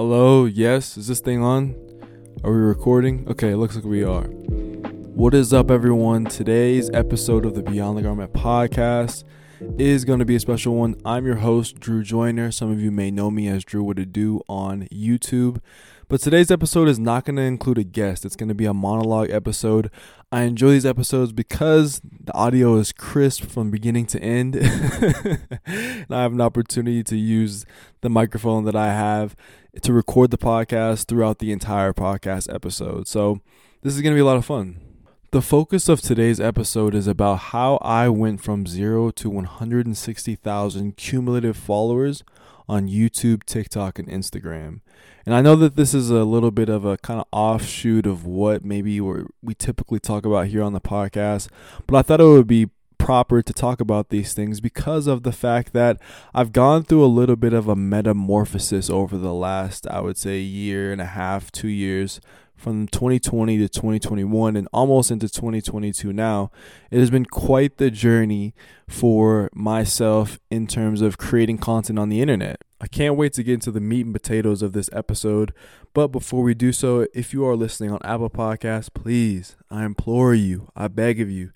Hello, yes, is this thing on? Are we recording? Okay, it looks like we are. What is up, everyone? Today's episode of the Beyond the Garment podcast is going to be a special one. I'm your host, Drew Joyner. Some of you may know me as Drew What to Do on YouTube. But today's episode is not going to include a guest. It's going to be a monologue episode. I enjoy these episodes because the audio is crisp from beginning to end. and I have an opportunity to use the microphone that I have to record the podcast throughout the entire podcast episode. So this is going to be a lot of fun. The focus of today's episode is about how I went from zero to 160,000 cumulative followers on YouTube, TikTok, and Instagram. And I know that this is a little bit of a kind of offshoot of what maybe we typically talk about here on the podcast, but I thought it would be proper to talk about these things because of the fact that I've gone through a little bit of a metamorphosis over the last, I would say, year and a half, two years from 2020 to 2021 and almost into 2022 now, it has been quite the journey for myself in terms of creating content on the internet. I can't wait to get into the meat and potatoes of this episode. But before we do so, if you are listening on Apple Podcasts, please, I implore you, I beg of you,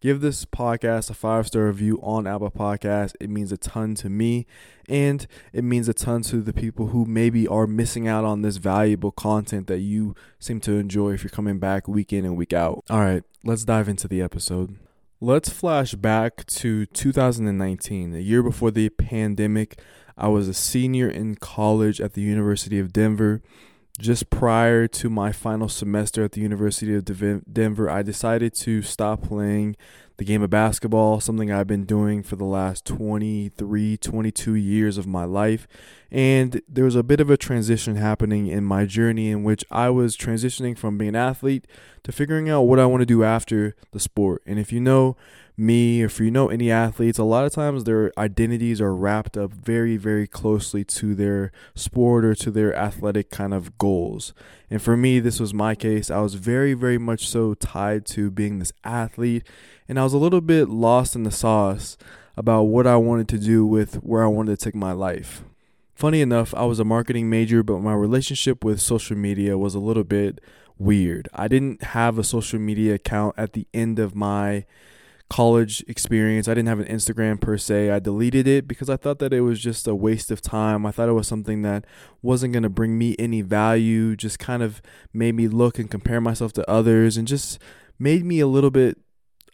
give this podcast a five star review on Apple Podcasts. It means a ton to me, and it means a ton to the people who maybe are missing out on this valuable content that you seem to enjoy if you're coming back week in and week out. All right, let's dive into the episode. Let's flash back to 2019, the year before the pandemic. I was a senior in college at the University of Denver just prior to my final semester at the University of Denver, I decided to stop playing the game of basketball, something I've been doing for the last 23, 22 years of my life. And there was a bit of a transition happening in my journey in which I was transitioning from being an athlete to figuring out what I want to do after the sport. And if you know, me, if you know any athletes, a lot of times their identities are wrapped up very, very closely to their sport or to their athletic kind of goals. And for me, this was my case. I was very, very much so tied to being this athlete, and I was a little bit lost in the sauce about what I wanted to do with where I wanted to take my life. Funny enough, I was a marketing major, but my relationship with social media was a little bit weird. I didn't have a social media account at the end of my college experience. I didn't have an Instagram per se. I deleted it because I thought that it was just a waste of time. I thought it was something that wasn't going to bring me any value, just kind of made me look and compare myself to others and just made me a little bit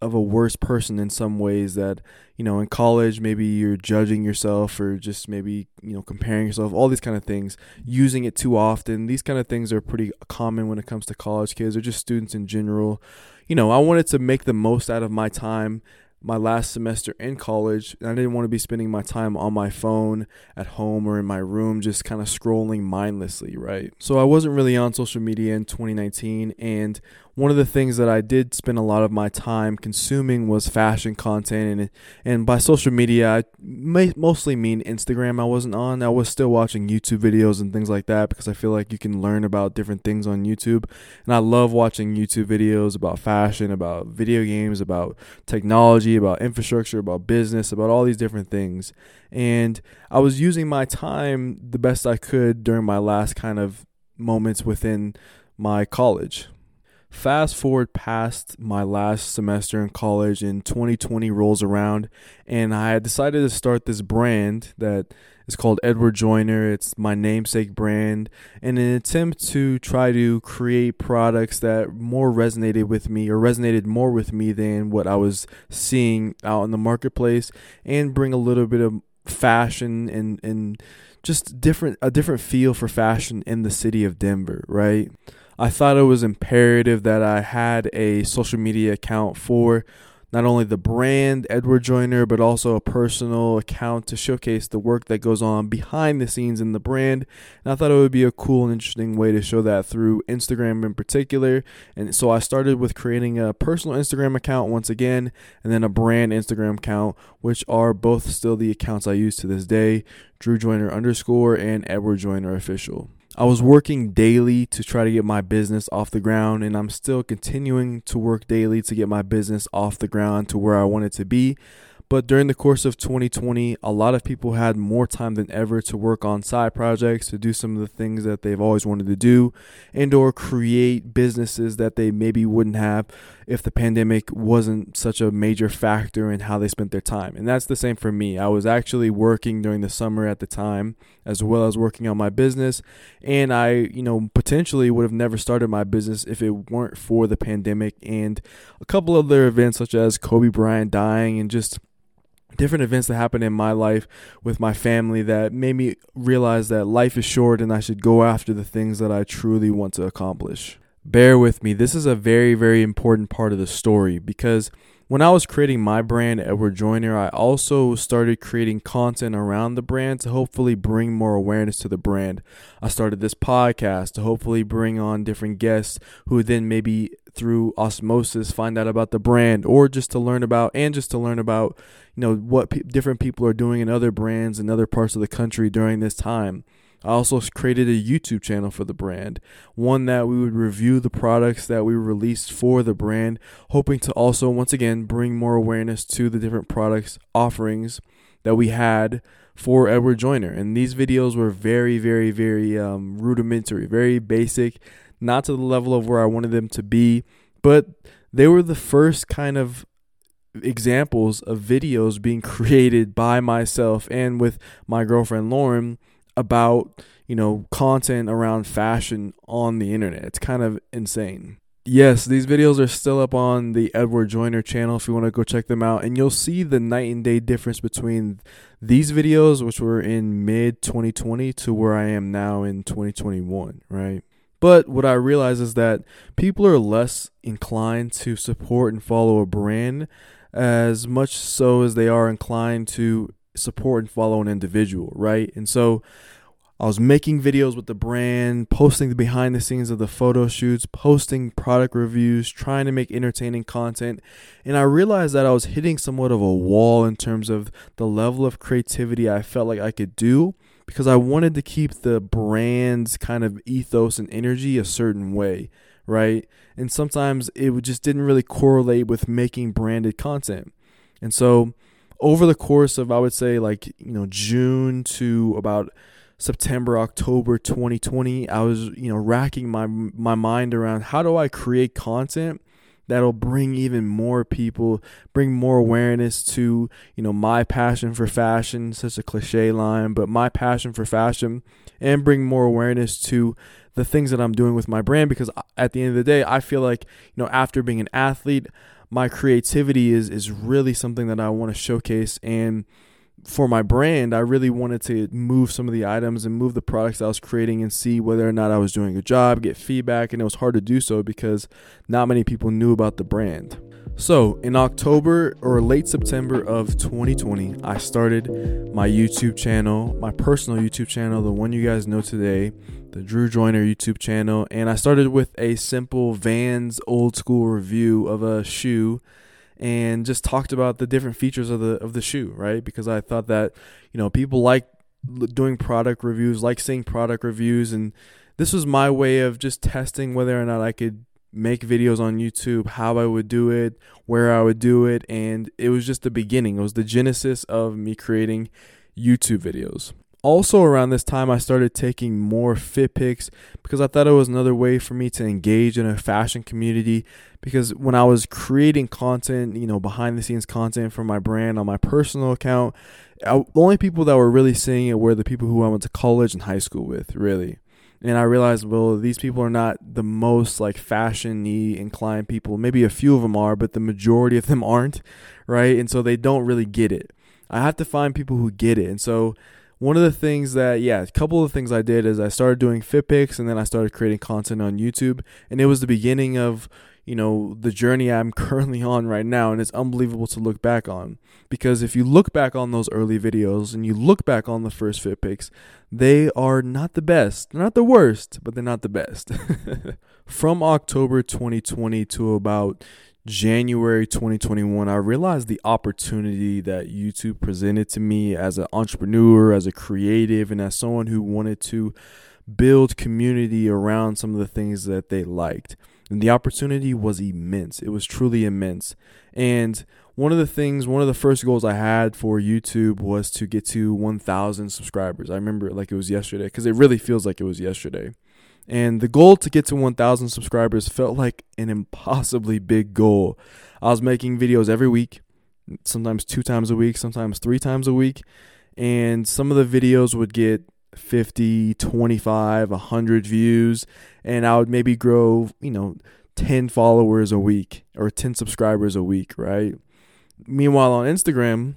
of a worse person in some ways that you know in college maybe you're judging yourself or just maybe you know comparing yourself all these kind of things using it too often these kind of things are pretty common when it comes to college kids or just students in general you know, I wanted to make the most out of my time my last semester in college. I didn't want to be spending my time on my phone at home or in my room just kind of scrolling mindlessly, right? So I wasn't really on social media in 2019 and one of the things that I did spend a lot of my time consuming was fashion content, and and by social media, I may, mostly mean Instagram. I wasn't on. I was still watching YouTube videos and things like that because I feel like you can learn about different things on YouTube, and I love watching YouTube videos about fashion, about video games, about technology, about infrastructure, about business, about all these different things. And I was using my time the best I could during my last kind of moments within my college Fast forward past my last semester in college and 2020 rolls around and I decided to start this brand that is called Edward Joyner. It's my namesake brand in an attempt to try to create products that more resonated with me or resonated more with me than what I was seeing out in the marketplace and bring a little bit of fashion and and just different a different feel for fashion in the city of Denver, right? I thought it was imperative that I had a social media account for not only the brand Edward Joyner, but also a personal account to showcase the work that goes on behind the scenes in the brand. And I thought it would be a cool and interesting way to show that through Instagram in particular. And so I started with creating a personal Instagram account once again, and then a brand Instagram account, which are both still the accounts I use to this day Drew Joyner underscore and Edward Joyner official. I was working daily to try to get my business off the ground, and I'm still continuing to work daily to get my business off the ground to where I want it to be. But during the course of 2020, a lot of people had more time than ever to work on side projects, to do some of the things that they've always wanted to do, and or create businesses that they maybe wouldn't have if the pandemic wasn't such a major factor in how they spent their time. And that's the same for me. I was actually working during the summer at the time as well as working on my business, and I, you know, potentially would have never started my business if it weren't for the pandemic and a couple other events such as Kobe Bryant dying and just different events that happened in my life with my family that made me realize that life is short and I should go after the things that I truly want to accomplish. Bear with me, this is a very, very important part of the story because when I was creating my brand, Edward Joyner, I also started creating content around the brand to hopefully bring more awareness to the brand. I started this podcast to hopefully bring on different guests who then maybe through osmosis find out about the brand or just to learn about and just to learn about you know what different people are doing in other brands in other parts of the country during this time I also created a YouTube channel for the brand, one that we would review the products that we released for the brand, hoping to also, once again, bring more awareness to the different products offerings that we had for Edward Joyner. And these videos were very, very, very um, rudimentary, very basic, not to the level of where I wanted them to be, but they were the first kind of examples of videos being created by myself and with my girlfriend Lauren about, you know, content around fashion on the internet. It's kind of insane. Yes, these videos are still up on the Edward Joyner channel if you want to go check them out. And you'll see the night and day difference between these videos, which were in mid 2020, to where I am now in 2021, right? But what I realize is that people are less inclined to support and follow a brand as much so as they are inclined to support and follow an individual, right? And so I was making videos with the brand, posting the behind the scenes of the photo shoots, posting product reviews, trying to make entertaining content. And I realized that I was hitting somewhat of a wall in terms of the level of creativity I felt like I could do because I wanted to keep the brand's kind of ethos and energy a certain way, right? And sometimes it just didn't really correlate with making branded content. And so over the course of I would say like you know June to about September October 2020 I was you know racking my my mind around how do I create content that'll bring even more people bring more awareness to you know my passion for fashion such a cliche line but my passion for fashion and bring more awareness to the things that I'm doing with my brand because uh, at the end of the day I feel like you know after being an athlete my creativity is is really something that I want to showcase and for my brand, I really wanted to move some of the items and move the products I was creating and see whether or not I was doing a job, get feedback, and it was hard to do so because not many people knew about the brand. So, in October or late September of 2020, I started my YouTube channel, my personal YouTube channel, the one you guys know today, the Drew Joyner YouTube channel, and I started with a simple Vans Old Skool review of a shoe and just talked about the different features of the of the shoe, right? Because I thought that, you know, people like doing product reviews, like seeing product reviews and this was my way of just testing whether or not I could make videos on YouTube, how I would do it, where I would do it, and it was just the beginning. It was the genesis of me creating YouTube videos also around this time I started taking more fit pics because I thought it was another way for me to engage in a fashion community because when I was creating content, you know, behind the scenes content for my brand on my personal account, I, the only people that were really seeing it were the people who I went to college and high school with, really. And I realized, well, these people are not the most like fashion-y inclined people. Maybe a few of them are, but the majority of them aren't, right? And so they don't really get it. I have to find people who get it. And so one of the things that yeah a couple of things i did is i started doing fit pics and then i started creating content on youtube and it was the beginning of you know the journey i'm currently on right now and it's unbelievable to look back on. Because if you look back on those early videos and you look back on the first fit pics they are not the best. They're not the worst but they're not the best. From october 2020 to about January 2021, I realized the opportunity that YouTube presented to me as an entrepreneur, as a creative, and as someone who wanted to build community around some of the things that they liked. And the opportunity was immense. It was truly immense. And one of the things, one of the first goals I had for YouTube was to get to 1,000 subscribers. I remember it like it was yesterday because it really feels like it was yesterday. And the goal to get to 1,000 subscribers felt like an impossibly big goal. I was making videos every week, sometimes two times a week, sometimes three times a week. And some of the videos would get 50, 25, 100 views. And I would maybe grow, you know, 10 followers a week or 10 subscribers a week, right? Meanwhile, on Instagram,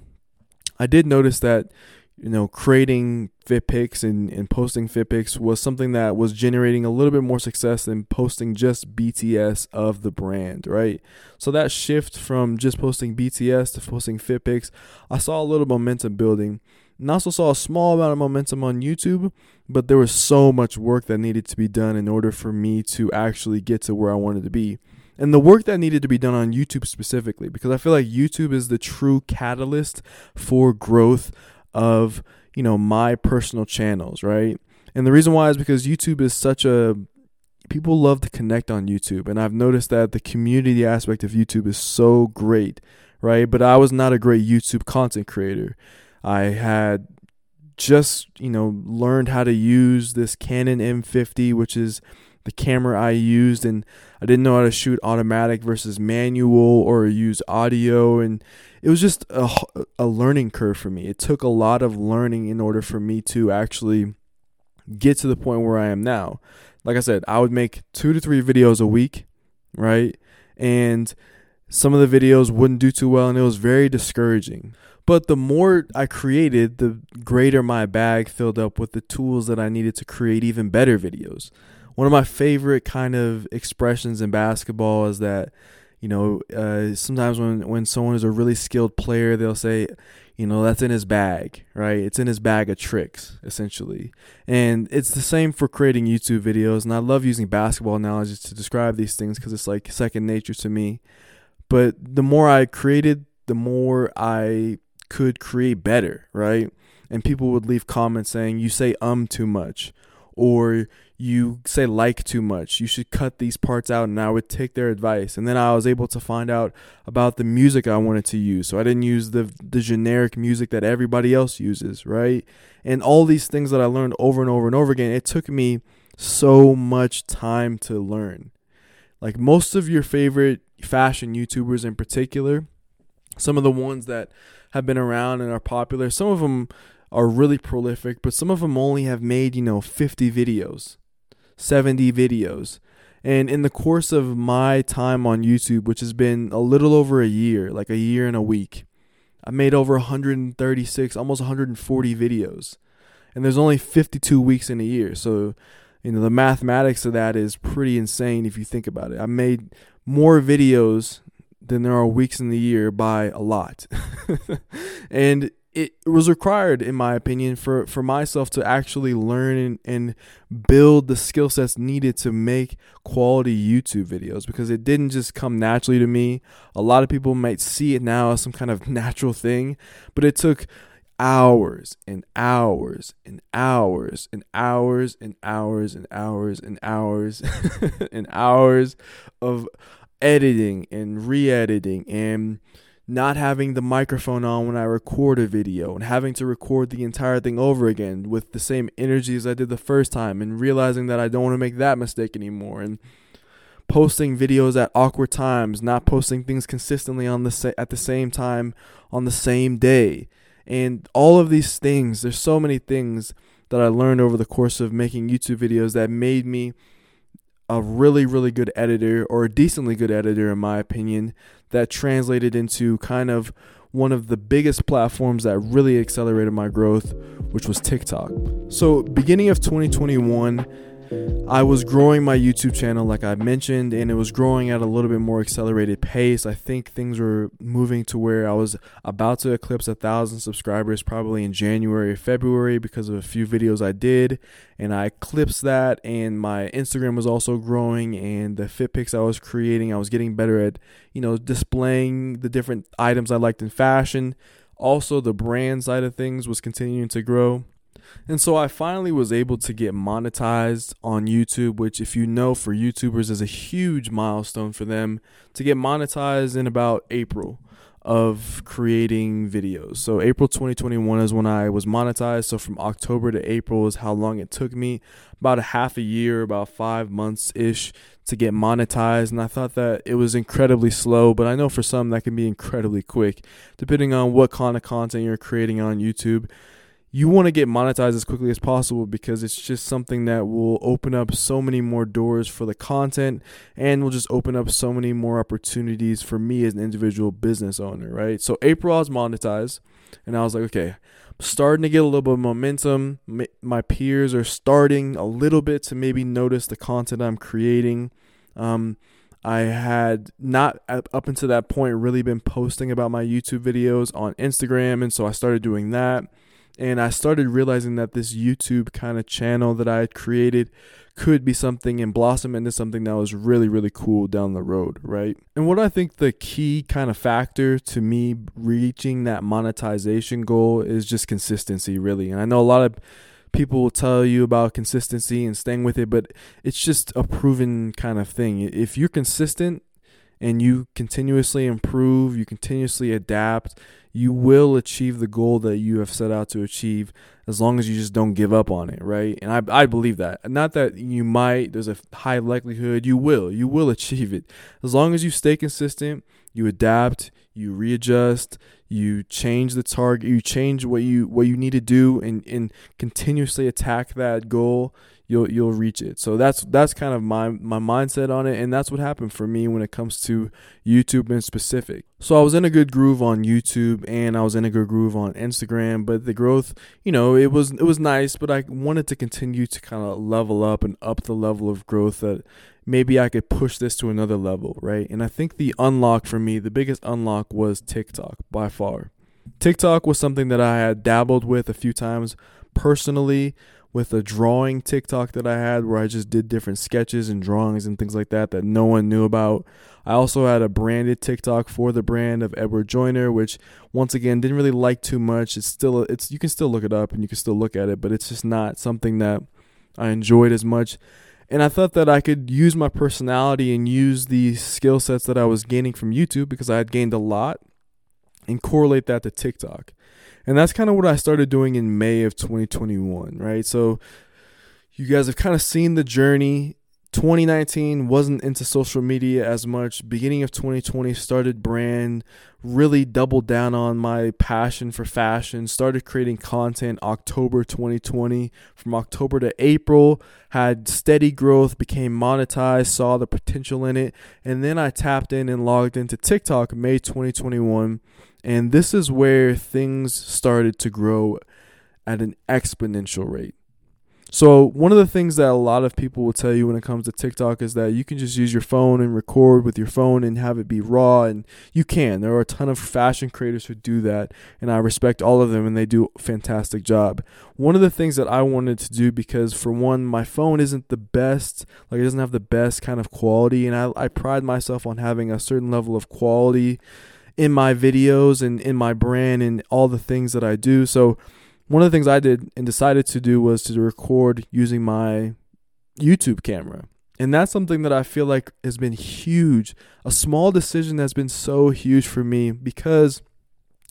I did notice that you know creating fit pics and, and posting fit pics was something that was generating a little bit more success than posting just BTS of the brand, right? So that shift from just posting BTS to posting fit pics, I saw a little momentum building. And I also saw a small amount of momentum on YouTube, but there was so much work that needed to be done in order for me to actually get to where I wanted to be and the work that needed to be done on YouTube specifically, because I feel like YouTube is the true catalyst for growth of, you know, my personal channels, right? And the reason why is because YouTube is such a people love to connect on YouTube, and I've noticed that the community aspect of YouTube is so great, right? But I was not a great YouTube content creator. I had just, you know, learned how to use this Canon M50, which is the camera I used, and I didn't know how to shoot automatic versus manual or use audio, and it was just a, a learning curve for me. It took a lot of learning in order for me to actually get to the point where I am now. Like I said, I would make two to three videos a week, right? And some of the videos wouldn't do too well, and it was very discouraging. But the more I created, the greater my bag filled up with the tools that I needed to create even better videos one of my favorite kind of expressions in basketball is that you know uh, sometimes when when someone is a really skilled player they'll say you know that's in his bag right? It's in his bag of tricks essentially. And it's the same for creating youtube videos and i love using basketball analogies to describe these things because it's like second nature to me. But the more i created the more i could create better right? And people would leave comments saying you say um too much or you say like too much. You should cut these parts out. And I would take their advice. And then I was able to find out about the music I wanted to use. So I didn't use the the generic music that everybody else uses, right? And all these things that I learned over and over and over again, it took me so much time to learn. Like most of your favorite fashion YouTubers in particular, some of the ones that have been around and are popular, some of them are really prolific, but some of them only have made, you know, 50 videos. 70 videos. And in the course of my time on YouTube, which has been a little over a year, like a year and a week, I made over 136, almost 140 videos. And there's only 52 weeks in a year. So, you know, the mathematics of that is pretty insane if you think about it. I made more videos than there are weeks in the year by a lot. and it was required, in my opinion, for, for myself to actually learn and, and build the skill sets needed to make quality YouTube videos because it didn't just come naturally to me. A lot of people might see it now as some kind of natural thing, but it took hours and hours and hours and hours and hours and hours and hours and hours of editing and re-editing and not having the microphone on when I record a video and having to record the entire thing over again with the same energy as I did the first time and realizing that I don't want to make that mistake anymore and posting videos at awkward times, not posting things consistently on the sa- at the same time on the same day. And all of these things, there's so many things that I learned over the course of making YouTube videos that made me a really, really good editor or a decently good editor, in my opinion, that translated into kind of one of the biggest platforms that really accelerated my growth, which was TikTok. So, beginning of 2021, I was growing my YouTube channel, like I mentioned, and it was growing at a little bit more accelerated pace. I think things were moving to where I was about to eclipse a thousand subscribers probably in January or February because of a few videos I did, and I eclipsed that. And my Instagram was also growing, and the fit pics I was creating, I was getting better at, you know, displaying the different items I liked in fashion. Also, the brand side of things was continuing to grow. And so I finally was able to get monetized on YouTube, which, if you know, for YouTubers is a huge milestone for them to get monetized in about April of creating videos. So April 2021 is when I was monetized. So from October to April is how long it took me. About a half a year, about five months ish to get monetized. And I thought that it was incredibly slow, but I know for some that can be incredibly quick, depending on what kind of content you're creating on YouTube you want to get monetized as quickly as possible because it's just something that will open up so many more doors for the content and will just open up so many more opportunities for me as an individual business owner, right? So April I was monetized and I was like, okay, I'm starting to get a little bit of momentum. My peers are starting a little bit to maybe notice the content I'm creating. Um, I had not up until that point really been posting about my YouTube videos on Instagram, and so I started doing that and I started realizing that this YouTube kind of channel that I had created could be something and blossom into something that was really, really cool down the road, right? And what I think the key kind of factor to me reaching that monetization goal is just consistency, really. And I know a lot of people will tell you about consistency and staying with it, but it's just a proven kind of thing. If you're consistent and you continuously improve, you continuously adapt, you will achieve the goal that you have set out to achieve as long as you just don't give up on it, right? And I, I believe that. Not that you might, there's a high likelihood you will. You will achieve it. As long as you stay consistent, you adapt, you readjust, you change the target, you change what you what you need to do and, and continuously attack that goal you'll you'll reach it. So that's that's kind of my my mindset on it, and that's what happened for me when it comes to YouTube in specific. So I was in a good groove on YouTube, and I was in a good groove on Instagram. But the growth, you know, it was it was nice, but I wanted to continue to kind of level up and up the level of growth that maybe I could push this to another level, right? And I think the unlock for me, the biggest unlock was TikTok by far. TikTok was something that I had dabbled with a few times personally with a drawing TikTok that I had where I just did different sketches and drawings and things like that that no one knew about. I also had a branded TikTok for the brand of Edward Joyner, which once again didn't really like too much. It's still it's you can still look it up and you can still look at it, but it's just not something that I enjoyed as much. And I thought that I could use my personality and use the skill sets that I was gaining from YouTube because I had gained a lot and correlate that to TikTok. And that's kind of what I started doing in May of 2021, right? So you guys have kind of seen the journey. 2019 wasn't into social media as much. Beginning of 2020 started brand, really doubled down on my passion for fashion, started creating content October 2020. From October to April, had steady growth, became monetized, saw the potential in it, and then I tapped in and logged into TikTok May 2021 and this is where things started to grow at an exponential rate. So, one of the things that a lot of people will tell you when it comes to TikTok is that you can just use your phone and record with your phone and have it be raw. And you can. There are a ton of fashion creators who do that. And I respect all of them and they do a fantastic job. One of the things that I wanted to do, because for one, my phone isn't the best, like it doesn't have the best kind of quality. And I, I pride myself on having a certain level of quality in my videos and in my brand and all the things that I do. So one of the things I did and decided to do was to record using my YouTube camera. And that's something that I feel like has been huge. A small decision that's been so huge for me because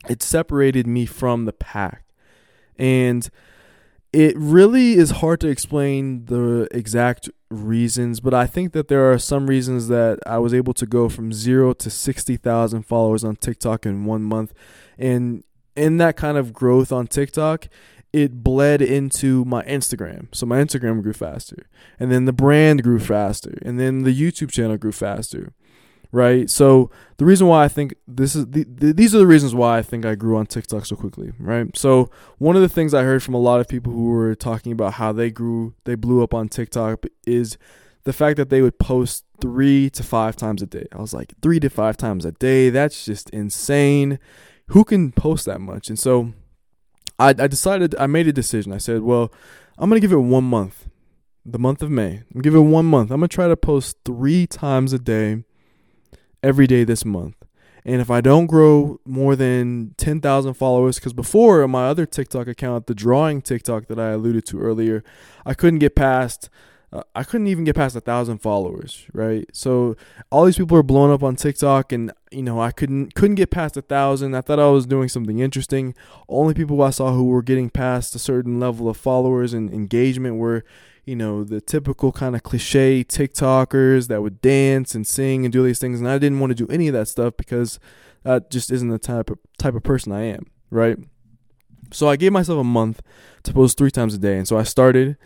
it separated me from the pack. And it really is hard to explain the exact reasons, but I think that there are some reasons that I was able to go from zero to 60,000 followers on TikTok in one month. And in that kind of growth on TikTok, it bled into my Instagram. So my Instagram grew faster. And then the brand grew faster. And then the YouTube channel grew faster right? So the reason why I think this is the, the, these are the reasons why I think I grew on TikTok so quickly, right? So one of the things I heard from a lot of people who were talking about how they grew, they blew up on TikTok is the fact that they would post three to five times a day. I was like, three to five times a day. That's just insane. Who can post that much? And so I, I decided, I made a decision. I said, well, I'm going to give it one month, the month of May. I'm give it one month. I'm to try to post three times a day every day this month. And if I don't grow more than 10,000 followers, because before on my other TikTok account, the drawing TikTok that I alluded to earlier, I couldn't get past uh, I couldn't even get past a thousand followers, right? So all these people are blowing up on TikTok, and you know I couldn't couldn't get past a thousand. I thought I was doing something interesting. Only people I saw who were getting past a certain level of followers and engagement were, you know, the typical kind of cliche TikTokers that would dance and sing and do these things, and I didn't want to do any of that stuff because that just isn't the type of type of person I am, right? So I gave myself a month to post three times a day, and so I started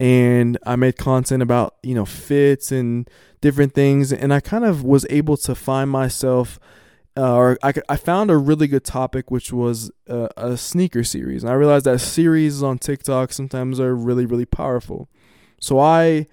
and I made content about, you know, fits and different things. And I kind of was able to find myself, uh, or I, I found a really good topic, which was a, a sneaker series. And I realized that series on TikTok sometimes are really, really powerful. So I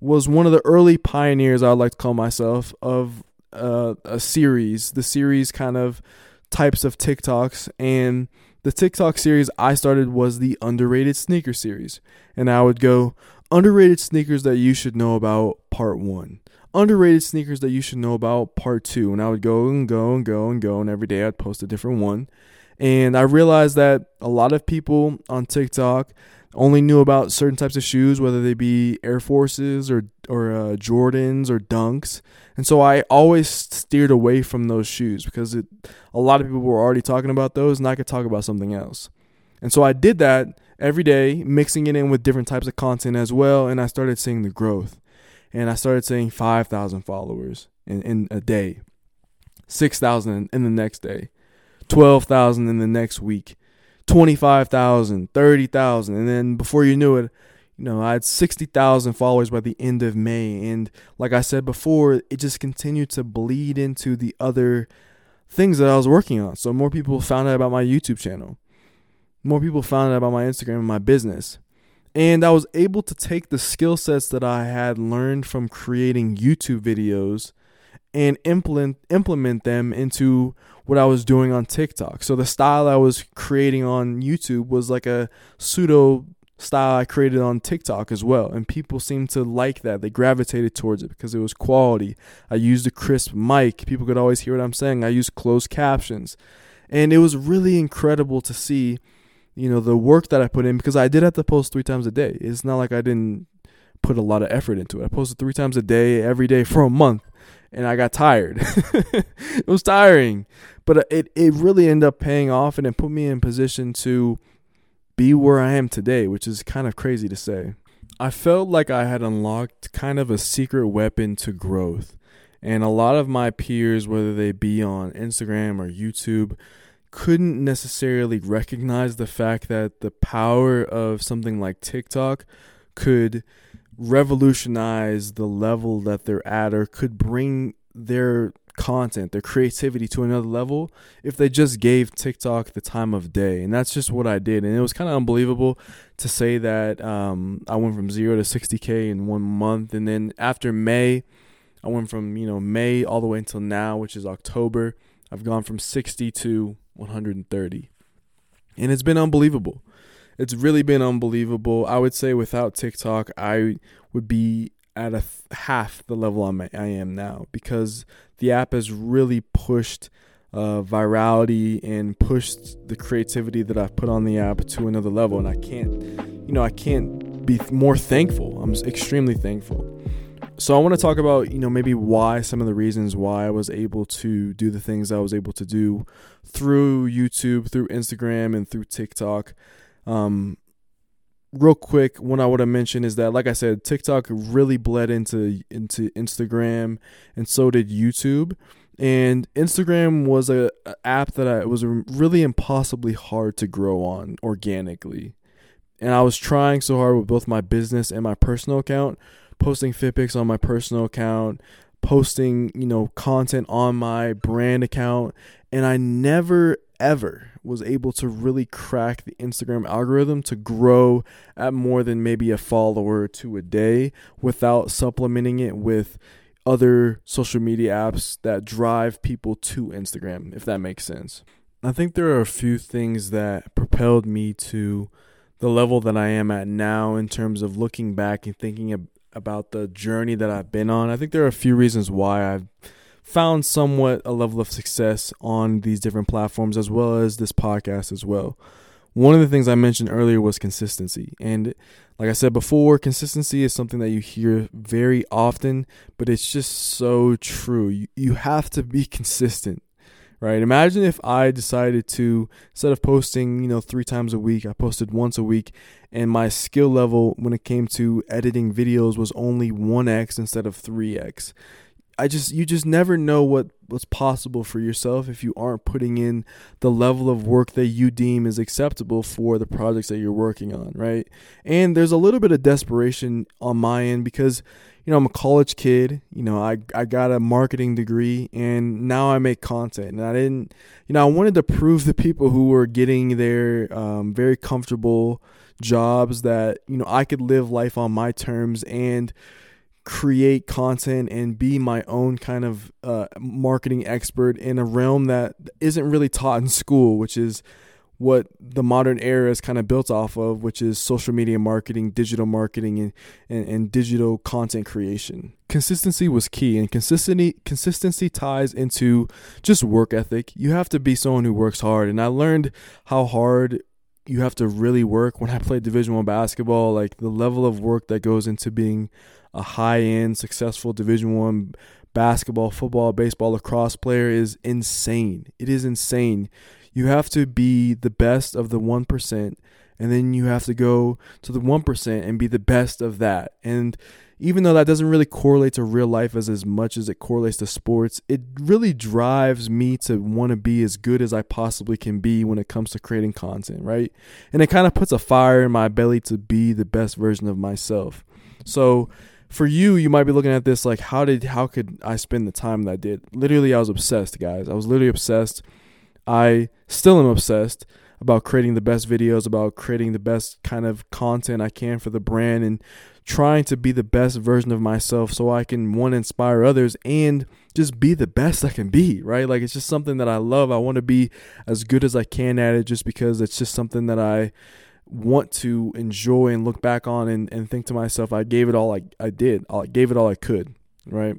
was one of the early pioneers, I would like to call myself, of uh, a series, the series kind of types of TikToks. And the TikTok series I started was the underrated sneaker series. And I would go underrated sneakers that you should know about part 1. Underrated sneakers that you should know about part 2. And I would go and go and go and go and every day I'd post a different one. And I realized that a lot of people on TikTok only knew about certain types of shoes, whether they be Air Forces or or uh, Jordans or Dunks, and so I always steered away from those shoes because it, a lot of people were already talking about those, and I could talk about something else. And so I did that every day, mixing it in with different types of content as well, and I started seeing the growth. And I started seeing five thousand followers in, in a day, six thousand in the next day, twelve thousand in the next week 25,000, 30,000. And then before you knew it, you know, I had 60,000 followers by the end of May. And like I said before, it just continued to bleed into the other things that I was working on. So more people found out about my YouTube channel. More people found out about my Instagram and my business. And I was able to take the skill sets that I had learned from creating YouTube videos and implement implement them into what I was doing on TikTok. So the style I was creating on YouTube was like a pseudo style I created on TikTok as well. And people seemed to like that. They gravitated towards it because it was quality. I used a crisp mic. People could always hear what I'm saying. I used closed captions. And it was really incredible to see, you know, the work that I put in because I did have to post three times a day. It's not like I didn't put a lot of effort into it. I posted three times a day, every day for a month and I got tired. it was tiring, but uh, it it really ended up paying off, and it put me in position to be where I am today, which is kind of crazy to say. I felt like I had unlocked kind of a secret weapon to growth. And a lot of my peers, whether they be on Instagram or YouTube, couldn't necessarily recognize the fact that the power of something like TikTok could revolutionize the level that they're at or could bring their content, their creativity to another level if they just gave TikTok the time of day. And that's just what I did. And it was kind of unbelievable to say that um, I went from zero to 60K in one month. And then after May, I went from, you know, May all the way until now, which is October. I've gone from 60 to 130. And it's been unbelievable it's really been unbelievable. I would say without TikTok, I would be at a th- half the level I'm, I am now because the app has really pushed uh, virality and pushed the creativity that I've put on the app to another level. And I can't, you know, I can't be more thankful. I'm extremely thankful. So I want to talk about, you know, maybe why some of the reasons why I was able to do the things I was able to do through YouTube, through Instagram, and through TikTok. Um, real quick, one I want to mention is that, like I said, TikTok really bled into into Instagram, and so did YouTube. And Instagram was a, a app that I was really impossibly hard to grow on organically. And I was trying so hard with both my business and my personal account, posting Fitpics on my personal account, posting, you know, content on my brand account, and I never ever was able to really crack the Instagram algorithm to grow at more than maybe a follower to a day without supplementing it with other social media apps that drive people to Instagram, if that makes sense. I think there are a few things that propelled me to the level that I am at now in terms of looking back and thinking about the journey that I've been on. I think there are a few reasons why I've found somewhat a level of success on these different platforms as well as this podcast as well. one of the things I mentioned earlier was consistency. And like I said before, consistency is something that you hear very often, but it's just so true. You, you have to be consistent, right? Imagine if I decided to, instead of posting, you know, three times a week, I posted once a week, and my skill level when it came to editing videos was only 1x instead of 3x. I just you just never know what what's possible for yourself if you aren't putting in the level of work that you deem is acceptable for the projects that you're working on, right? And there's a little bit of desperation on my end because you know I'm a college kid, you know, I I got a marketing degree and now I make content and I didn't you know, I wanted to prove the people who were getting their um, very comfortable jobs that, you know, I could live life on my terms and create content and be my own kind of uh, marketing expert in a realm that isn't really taught in school, which is what the modern era is kind of built off of, which is social media marketing, digital marketing, and, and, and digital content creation. Consistency was key, and consistency consistency ties into just work ethic. You have to be someone who works hard, and I learned how hard you have to really work when I played Division One basketball. Like the level of work that goes into being a high end, successful Division One basketball, football, baseball, lacrosse player is insane. It is insane. You have to be the best of the one percent, and then you have to go to the one percent and be the best of that. And even though that doesn't really correlate to real life as as much as it correlates to sports, it really drives me to want to be as good as I possibly can be when it comes to creating content, right? And it kind of puts a fire in my belly to be the best version of myself. So for you, you might be looking at this like, how did how could I spend the time that I did? Literally, I was obsessed, guys. I was literally obsessed. I still am obsessed about creating the best videos, about creating the best kind of content I can for the brand, and trying to be the best version of myself so I can one inspire others and just be the best I can be, right? Like it's just something that I love. I want to be as good as I can at it just because it's just something that I want to enjoy and look back on and, and think to myself, I gave it all I, I did. I gave it all I could. Right.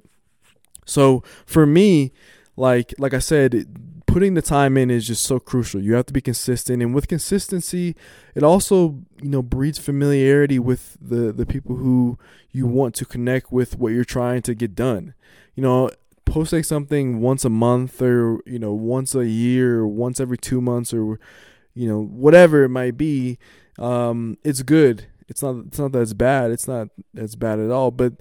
So for me, like like I said, putting the time in is just so crucial. You have to be consistent, and with consistency, it also you know breeds familiarity with the the people who you want to connect with what you're trying to get done. You know, posting something once a month or you know once a year or once every two months or you know whatever it might be um, it's good. It's not. It's not that it's bad. It's not. It's bad at all. But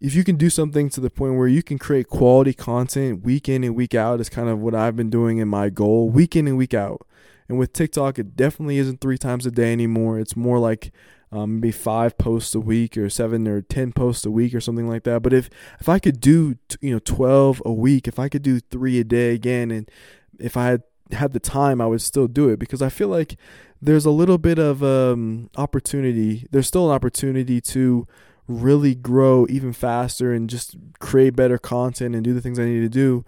if you can do something to the point where you can create quality content week in and week out, is kind of what I've been doing in my goal, week in and week out. And with TikTok, it definitely isn't three times a day anymore. It's more like um, maybe five posts a week or seven or ten posts a week or something like that. But if if I could do you know twelve a week, if I could do three a day again, and if I had had the time, I would still do it because I feel like there's a little bit of um, opportunity. There's still an opportunity to really grow even faster and just create better content and do the things I need to do.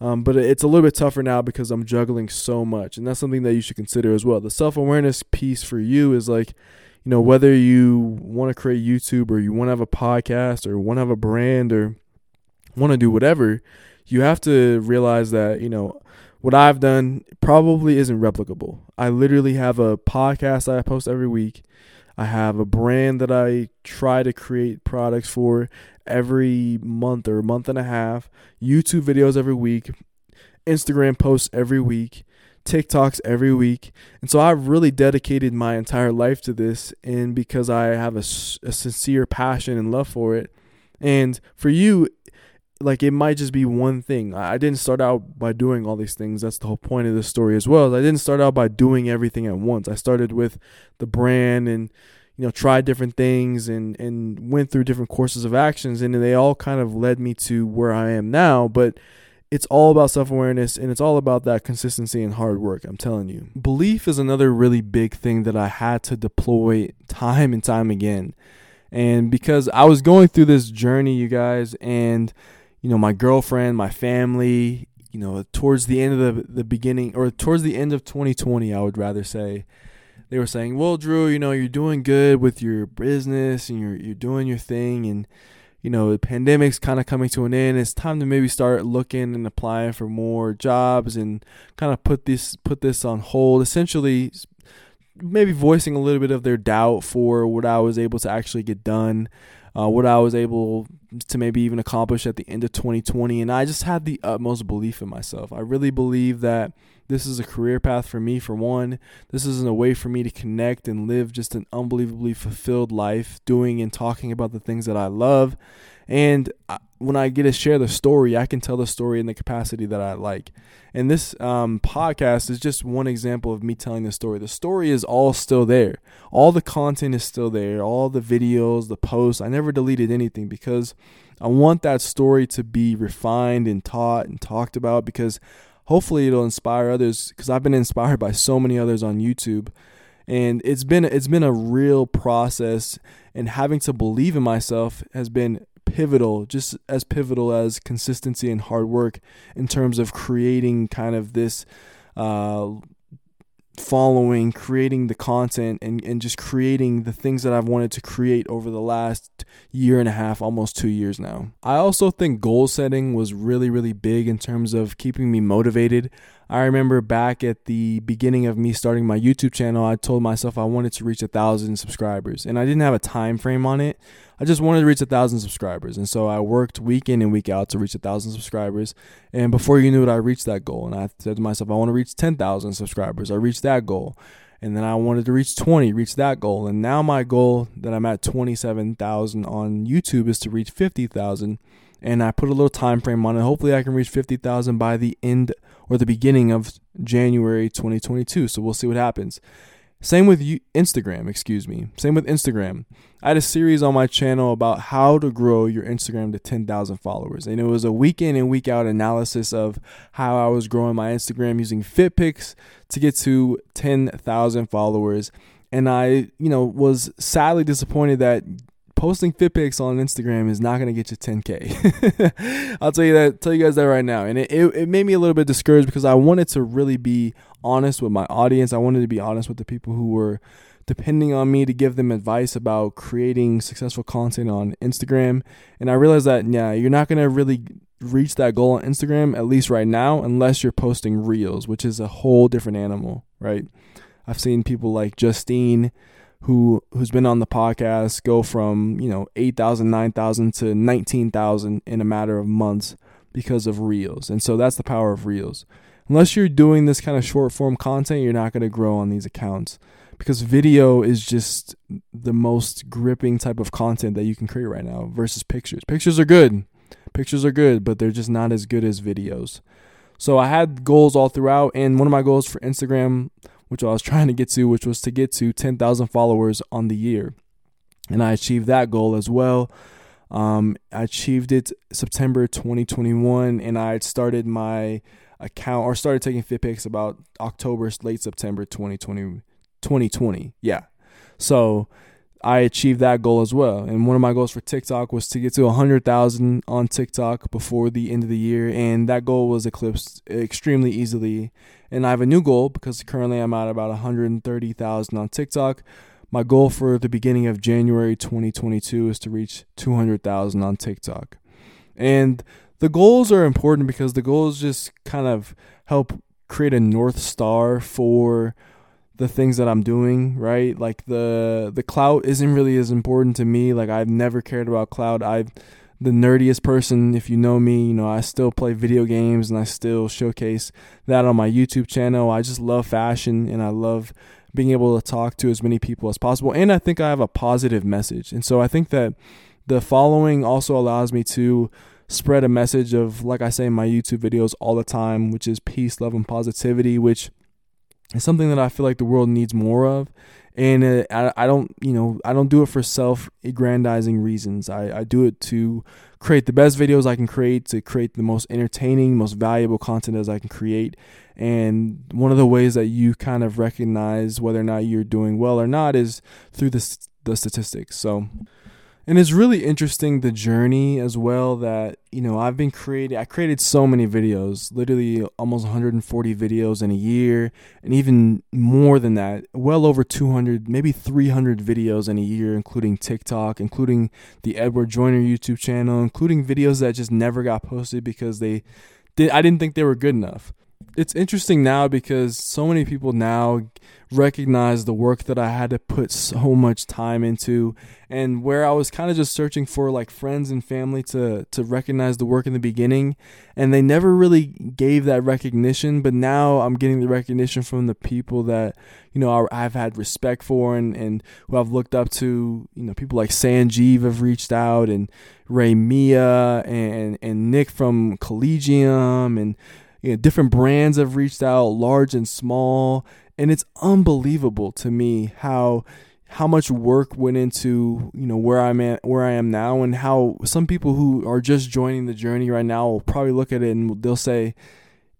Um, but it's a little bit tougher now because I'm juggling so much, and that's something that you should consider as well. The self awareness piece for you is like, you know, whether you want to create YouTube or you want to have a podcast or want to have a brand or want to do whatever, you have to realize that you know what I've done probably isn't replicable. I literally have a podcast I post every week. I have a brand that I try to create products for every month or month and a half, YouTube videos every week, Instagram posts every week, TikToks every week. And so I've really dedicated my entire life to this and because I have a, a sincere passion and love for it. And for you, like it might just be one thing. I didn't start out by doing all these things. That's the whole point of this story as well. I didn't start out by doing everything at once. I started with the brand and you know tried different things and and went through different courses of actions and they all kind of led me to where I am now, but it's all about self-awareness and it's all about that consistency and hard work, I'm telling you. Belief is another really big thing that I had to deploy time and time again. And because I was going through this journey, you guys, and you know, my girlfriend, my family, you know, towards the end of the the beginning or towards the end of 2020, I would rather say, they were saying, "Well, Drew, you know, you're doing good with your business and you're you're doing your thing and you know, the pandemic's kind of coming to an end. It's time to maybe start looking and applying for more jobs and kind of put this put this on hold. Essentially, maybe voicing a little bit of their doubt for what I was able to actually get done, uh, what I was able to maybe even accomplish at the end of 2020. And I just had the utmost belief in myself. I really believe that this is a career path for me, for one. This isn't a way for me to connect and live just an unbelievably fulfilled life, doing and talking about the things that I love. And when I get to share the story, I can tell the story in the capacity that I like. And this um, podcast is just one example of me telling the story. The story is all still there. All the content is still there. All the videos, the posts. I never deleted anything because I want that story to be refined and taught and talked about because hopefully it'll inspire others because I've been inspired by so many others on YouTube and it's been it's been a real process and having to believe in myself has been pivotal, just as pivotal as consistency and hard work in terms of creating kind of this uh, following, creating the content, and, and just creating the things that I've wanted to create over the last year and a half, almost two years now. I also think goal setting was really, really big in terms of keeping me motivated. I remember back at the beginning of me starting my YouTube channel, I told myself I wanted to reach a thousand subscribers, and I didn't have a time frame on it. I just wanted to reach a thousand subscribers, and so I worked week in and week out to reach a thousand subscribers. And before you knew it, I reached that goal, and I said to myself, I want to reach ten thousand subscribers. I reached that goal, and then I wanted to reach twenty, reach that goal, and now my goal that I'm at twenty seven thousand on YouTube is to reach fifty thousand and I put a little time frame on it. Hopefully, I can reach 50,000 by the end or the beginning of January 2022. So we'll see what happens. Same with Instagram, excuse me. Same with Instagram. I had a series on my channel about how to grow your Instagram to 10,000 followers. And it was a week in and week out analysis of how I was growing my Instagram using fit pics to get to 10,000 followers. And I, you know, was sadly disappointed that posting fit pics on Instagram is not going to get you 10k. I'll tell you that, tell you guys that right now. And it, it, it, made me a little bit discouraged because I wanted to really be honest with my audience. I wanted to be honest with the people who were depending on me to give them advice about creating successful content on Instagram. And I realized that, yeah, you're not going to really reach that goal on Instagram, at least right now, unless you're posting reels, which is a whole different animal, right? I've seen people like Justine who who's been on the podcast go from you know 8000 9000 to 19000 in a matter of months because of reels. And so that's the power of reels. Unless you're doing this kind of short form content you're not going to grow on these accounts because video is just the most gripping type of content that you can create right now versus pictures. Pictures are good. Pictures are good but they're just not as good as videos. So i had goals all throughout and one of my goals for instagram which I was trying to get to, which was to get to 10,000 followers on the year. And I achieved that goal as well. Um, I achieved it September 2021, and I started my account or started taking fit pics about October, late September 2020. 2020, yeah. So I achieved that goal as well. And one of my goals for TikTok was to get to 100,000 on TikTok before the end of the year. And that goal was eclipsed extremely easily. And I have a new goal because currently I'm at about 130,000 on TikTok. My goal for the beginning of January 2022 is to reach 200,000 on TikTok. And the goals are important because the goals just kind of help create a North Star for the things that I'm doing, right? Like the the clout isn't really as important to me. Like I've never cared about clout. I've the nerdiest person if you know me, you know, I still play video games and I still showcase that on my YouTube channel. I just love fashion and I love being able to talk to as many people as possible and I think I have a positive message. And so I think that the following also allows me to spread a message of like I say in my YouTube videos all the time, which is peace, love and positivity, which it's something that I feel like the world needs more of. And uh, I, I don't, you know, I don't do it for self aggrandizing reasons. I, I do it to create the best videos I can create, to create the most entertaining, most valuable content as I can create. And one of the ways that you kind of recognize whether or not you're doing well or not is through the, the statistics. So, and it's really interesting the journey as well that you know i've been creating i created so many videos literally almost 140 videos in a year and even more than that well over 200 maybe 300 videos in a year including tiktok including the edward joyner youtube channel including videos that just never got posted because they did i didn't think they were good enough it's interesting now because so many people now recognize the work that I had to put so much time into and where I was kind of just searching for like friends and family to to recognize the work in the beginning and they never really gave that recognition but now I'm getting the recognition from the people that you know I've had respect for and and who I've looked up to you know people like Sanjeev have reached out and Ray Mia and and Nick from Collegium and you know, different brands have reached out large and small and it's unbelievable to me how how much work went into you know where I'm at where I am now and how some people who are just joining the journey right now will probably look at it and they'll say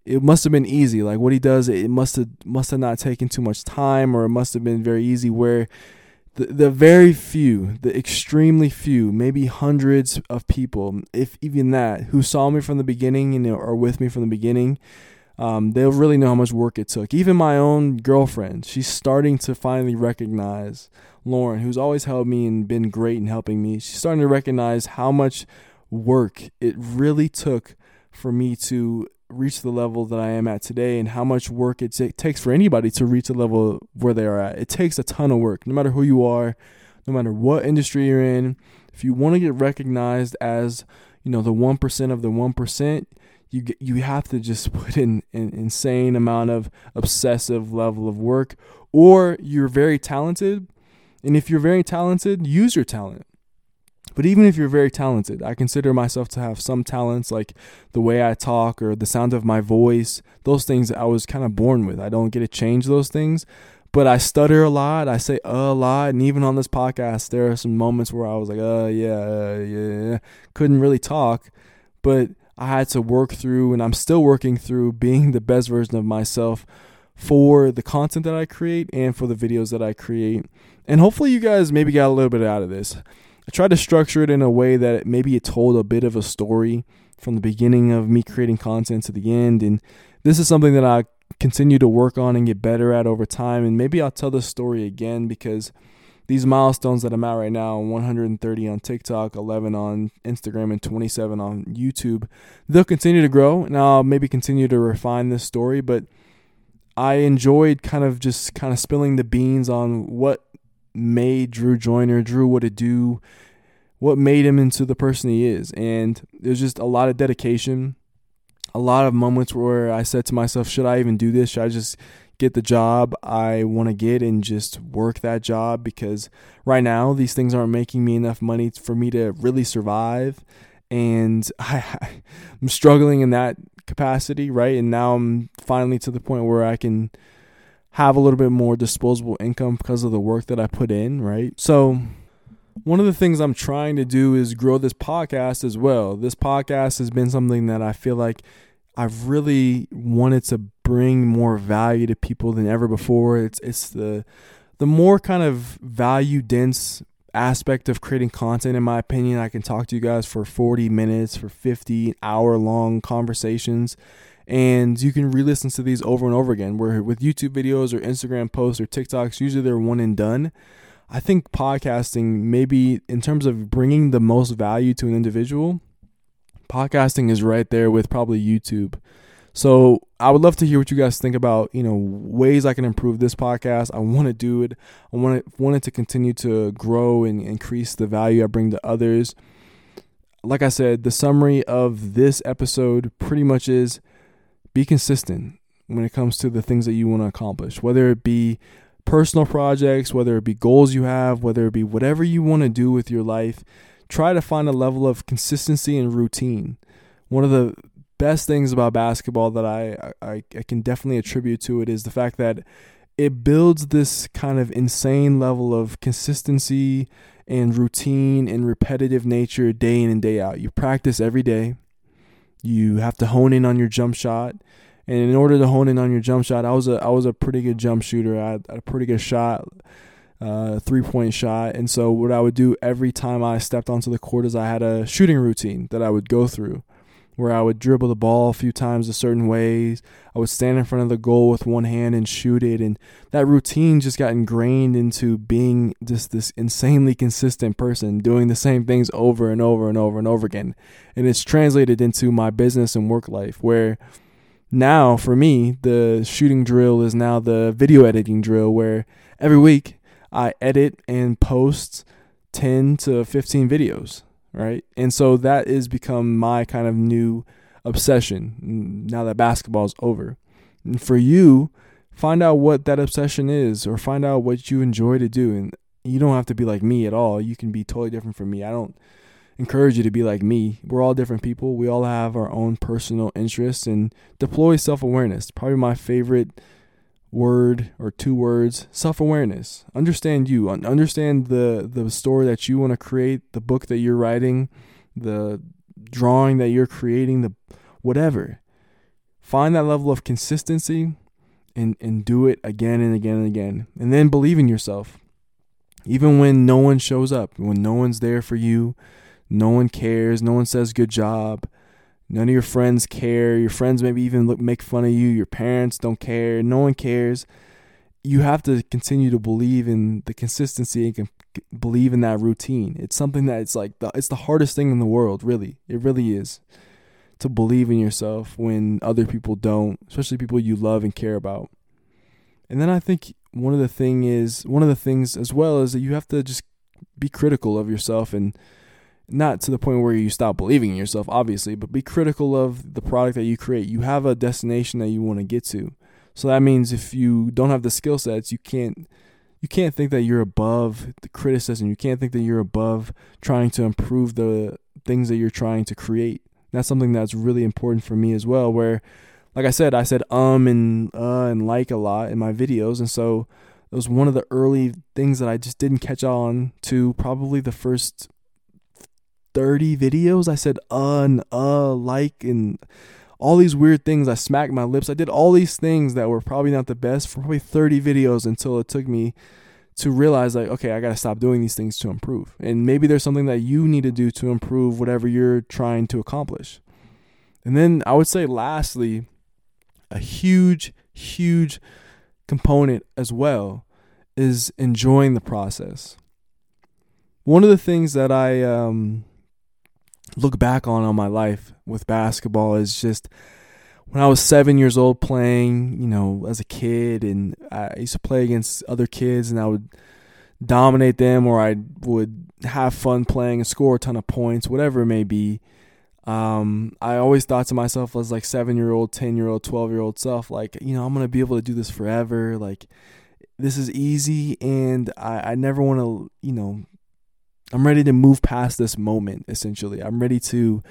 it must have been easy. Like what he does it must have must have not taken too much time or it must have been very easy where the, the very few the extremely few maybe hundreds of people if even that who saw me from the beginning and are with me from the beginning um, they'll really know how much work it took. Even my own girlfriend, she's starting to finally recognize Lauren, who's always helped me and been great in helping me. She's starting to recognize how much work it really took for me to reach the level that I am at today and how much work it t- takes for anybody to reach the level where they are at. It takes a ton of work, no matter who you are, no matter what industry you're in. If you want to get recognized as, you know, the 1% of the 1%, you you have to just put in an insane amount of obsessive level of work or you're very talented and if you're very talented use your talent but even if you're very talented i consider myself to have some talents like the way i talk or the sound of my voice those things i was kind of born with i don't get to change those things but i stutter a lot i say uh, a lot and even on this podcast there are some moments where i was like uh yeah uh, yeah couldn't really talk but I had to work through, and I'm still working through being the best version of myself for the content that I create and for the videos that I create. And hopefully, you guys maybe got a little bit out of this. I tried to structure it in a way that maybe it told a bit of a story from the beginning of me creating content to the end. And this is something that I continue to work on and get better at over time. And maybe I'll tell the story again because these milestones that I'm at right now 130 on TikTok, 11 on Instagram, and 27 on YouTube they'll continue to grow. And I'll maybe continue to refine this story, but I enjoyed kind of just kind of spilling the beans on what made Drew Joyner, Drew what to do, what made him into the person he is. And there's just a lot of dedication, a lot of moments where I said to myself, should I even do this? Should I just get the job I want to get and just work that job because right now these things aren't making me enough money for me to really survive and I, I'm struggling in that capacity, right? And now I'm finally to the point where I can have a little bit more disposable income because of the work that I put in, right? So one of the things I'm trying to do is grow this podcast as well. This podcast has been something that I feel like I've really wanted to bring more value to people than ever before. It's it's the the more kind of value dense aspect of creating content in my opinion. I can talk to you guys for 40 minutes, for 50 hour long conversations and you can re-listen to these over and over again. Where with YouTube videos or Instagram posts or TikToks, usually they're one and done. I think podcasting maybe in terms of bringing the most value to an individual podcasting is right there with probably YouTube. So I would love to hear what you guys think about, you know, ways I can improve this podcast. I want to do it. I want it, want it to continue to grow and increase the value I bring to others. Like I said, the summary of this episode pretty much is be consistent when it comes to the things that you want to accomplish, whether it be personal projects, whether it be goals you have, whether it be whatever you want to do with your life try to find a level of consistency and routine. One of the best things about basketball that I, I, I can definitely attribute to it is the fact that it builds this kind of insane level of consistency and routine and repetitive nature day in and day out. You practice every day. You have to hone in on your jump shot. And in order to hone in on your jump shot, I was a I was a pretty good jump shooter. I had a pretty good shot uh, three point shot. And so, what I would do every time I stepped onto the court is I had a shooting routine that I would go through where I would dribble the ball a few times a certain ways. I would stand in front of the goal with one hand and shoot it. And that routine just got ingrained into being just this insanely consistent person, doing the same things over and over and over and over again. And it's translated into my business and work life where now for me, the shooting drill is now the video editing drill where every week I edit and post 10 to 15 videos, right? And so that has become my kind of new obsession now that basketball is over. And for you, find out what that obsession is or find out what you enjoy to do. And you don't have to be like me at all. You can be totally different from me. I don't encourage you to be like me. We're all different people. We all have our own personal interests and deploy self awareness. Probably my favorite word or two words self awareness. Understand you, understand the, the story that you want to create, the book that you're writing, the drawing that you're creating, the whatever. Find that level of consistency and, and do it again and again and again. And then believe in yourself. Even when no one shows up, when no one's there for you, no one cares, no one says good job, none of your friends care, your friends maybe even look, make fun of you, your parents don't care, no one cares. You have to continue to believe in the consistency and believe in that routine. It's something that it's like the, it's the hardest thing in the world, really. It really is to believe in yourself when other people don't, especially people you love and care about. And then I think one of the thing is one of the things as well is that you have to just be critical of yourself and not to the point where you stop believing in yourself obviously but be critical of the product that you create. You have a destination that you want to get to. So that means if you don't have the skill sets you can't you can't think that you're above the criticism. You can't think that you're above trying to improve the things that you're trying to create. That's something that's really important for me as well where like I said, I said um and uh and like a lot in my videos, and so it was one of the early things that I just didn't catch on to. Probably the first thirty videos, I said uh and uh like and all these weird things. I smacked my lips. I did all these things that were probably not the best for probably thirty videos until it took me to realize like okay i got to stop doing these things to improve and maybe there's something that you need to do to improve whatever you're trying to accomplish and then i would say lastly a huge, huge component as well is enjoying the process. One of the things that I um, look back on on my life with basketball is just when I was seven years old playing, you know, as a kid, and I used to play against other kids, and I would dominate them, or I would have fun playing and score a ton of points, whatever it may be. Um, I always thought to myself as like seven year old, ten year old, twelve year old self, like you know, I'm gonna be able to do this forever. Like this is easy, and I, I never want to, you know, I'm ready to move past this moment. Essentially, I'm ready to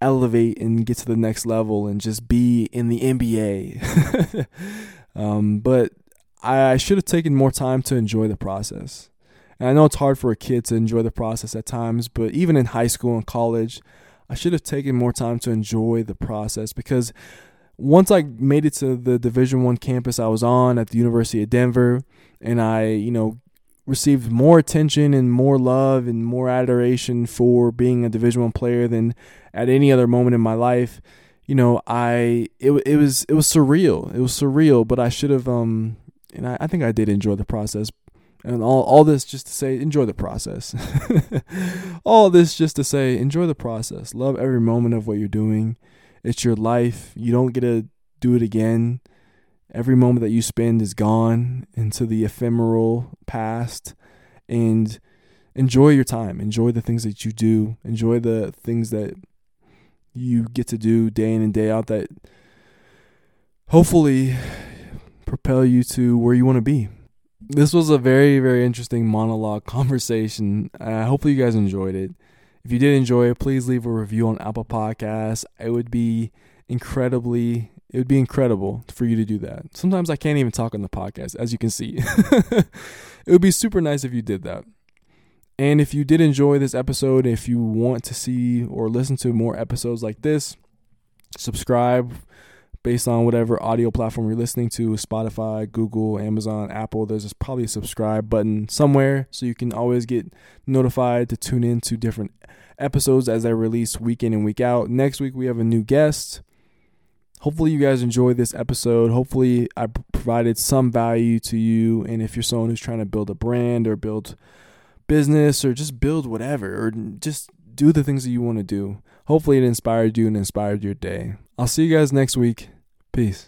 elevate and get to the next level and just be in the NBA. um, but I, I should have taken more time to enjoy the process. And I know it's hard for a kid to enjoy the process at times, but even in high school and college, I should have taken more time to enjoy the process because once I made it to the Division One campus I was on at the University of Denver, and I, you know, received more attention and more love and more adoration for being a Division One player than at any other moment in my life. You know, I it it was it was surreal. It was surreal, but I should have um, and I, I think I did enjoy the process. And all, all this just to say, enjoy the process. all this just to say, enjoy the process. Love every moment of what you're doing. It's your life. You don't get to do it again. Every moment that you spend is gone into the ephemeral past. And enjoy your time. Enjoy the things that you do. Enjoy the things that you get to do day in and day out that hopefully propel you to where you want to be this was a very very interesting monologue conversation. Uh, hopefully you guys enjoyed it. If you did enjoy it, please leave a review on Apple Podcasts. It would be incredibly it would be incredible for you to do that. Sometimes I can't even talk on the podcast, as you can see. it would be super nice if you did that. And if you did enjoy this episode, if you want to see or listen to more episodes like this, subscribe based on whatever audio platform you're listening to Spotify, Google, Amazon, Apple. There's probably a subscribe button somewhere so you can always get notified to tune in to different episodes as I release week in and week out. Next week, we have a new guest. Hopefully, you guys enjoyed this episode. Hopefully, I provided some value to you. And if you're someone who's trying to build a brand or build business or just build whatever or just do the things that you want to do, hopefully, it inspired you and inspired your day. I'll see you guys next week. Peace.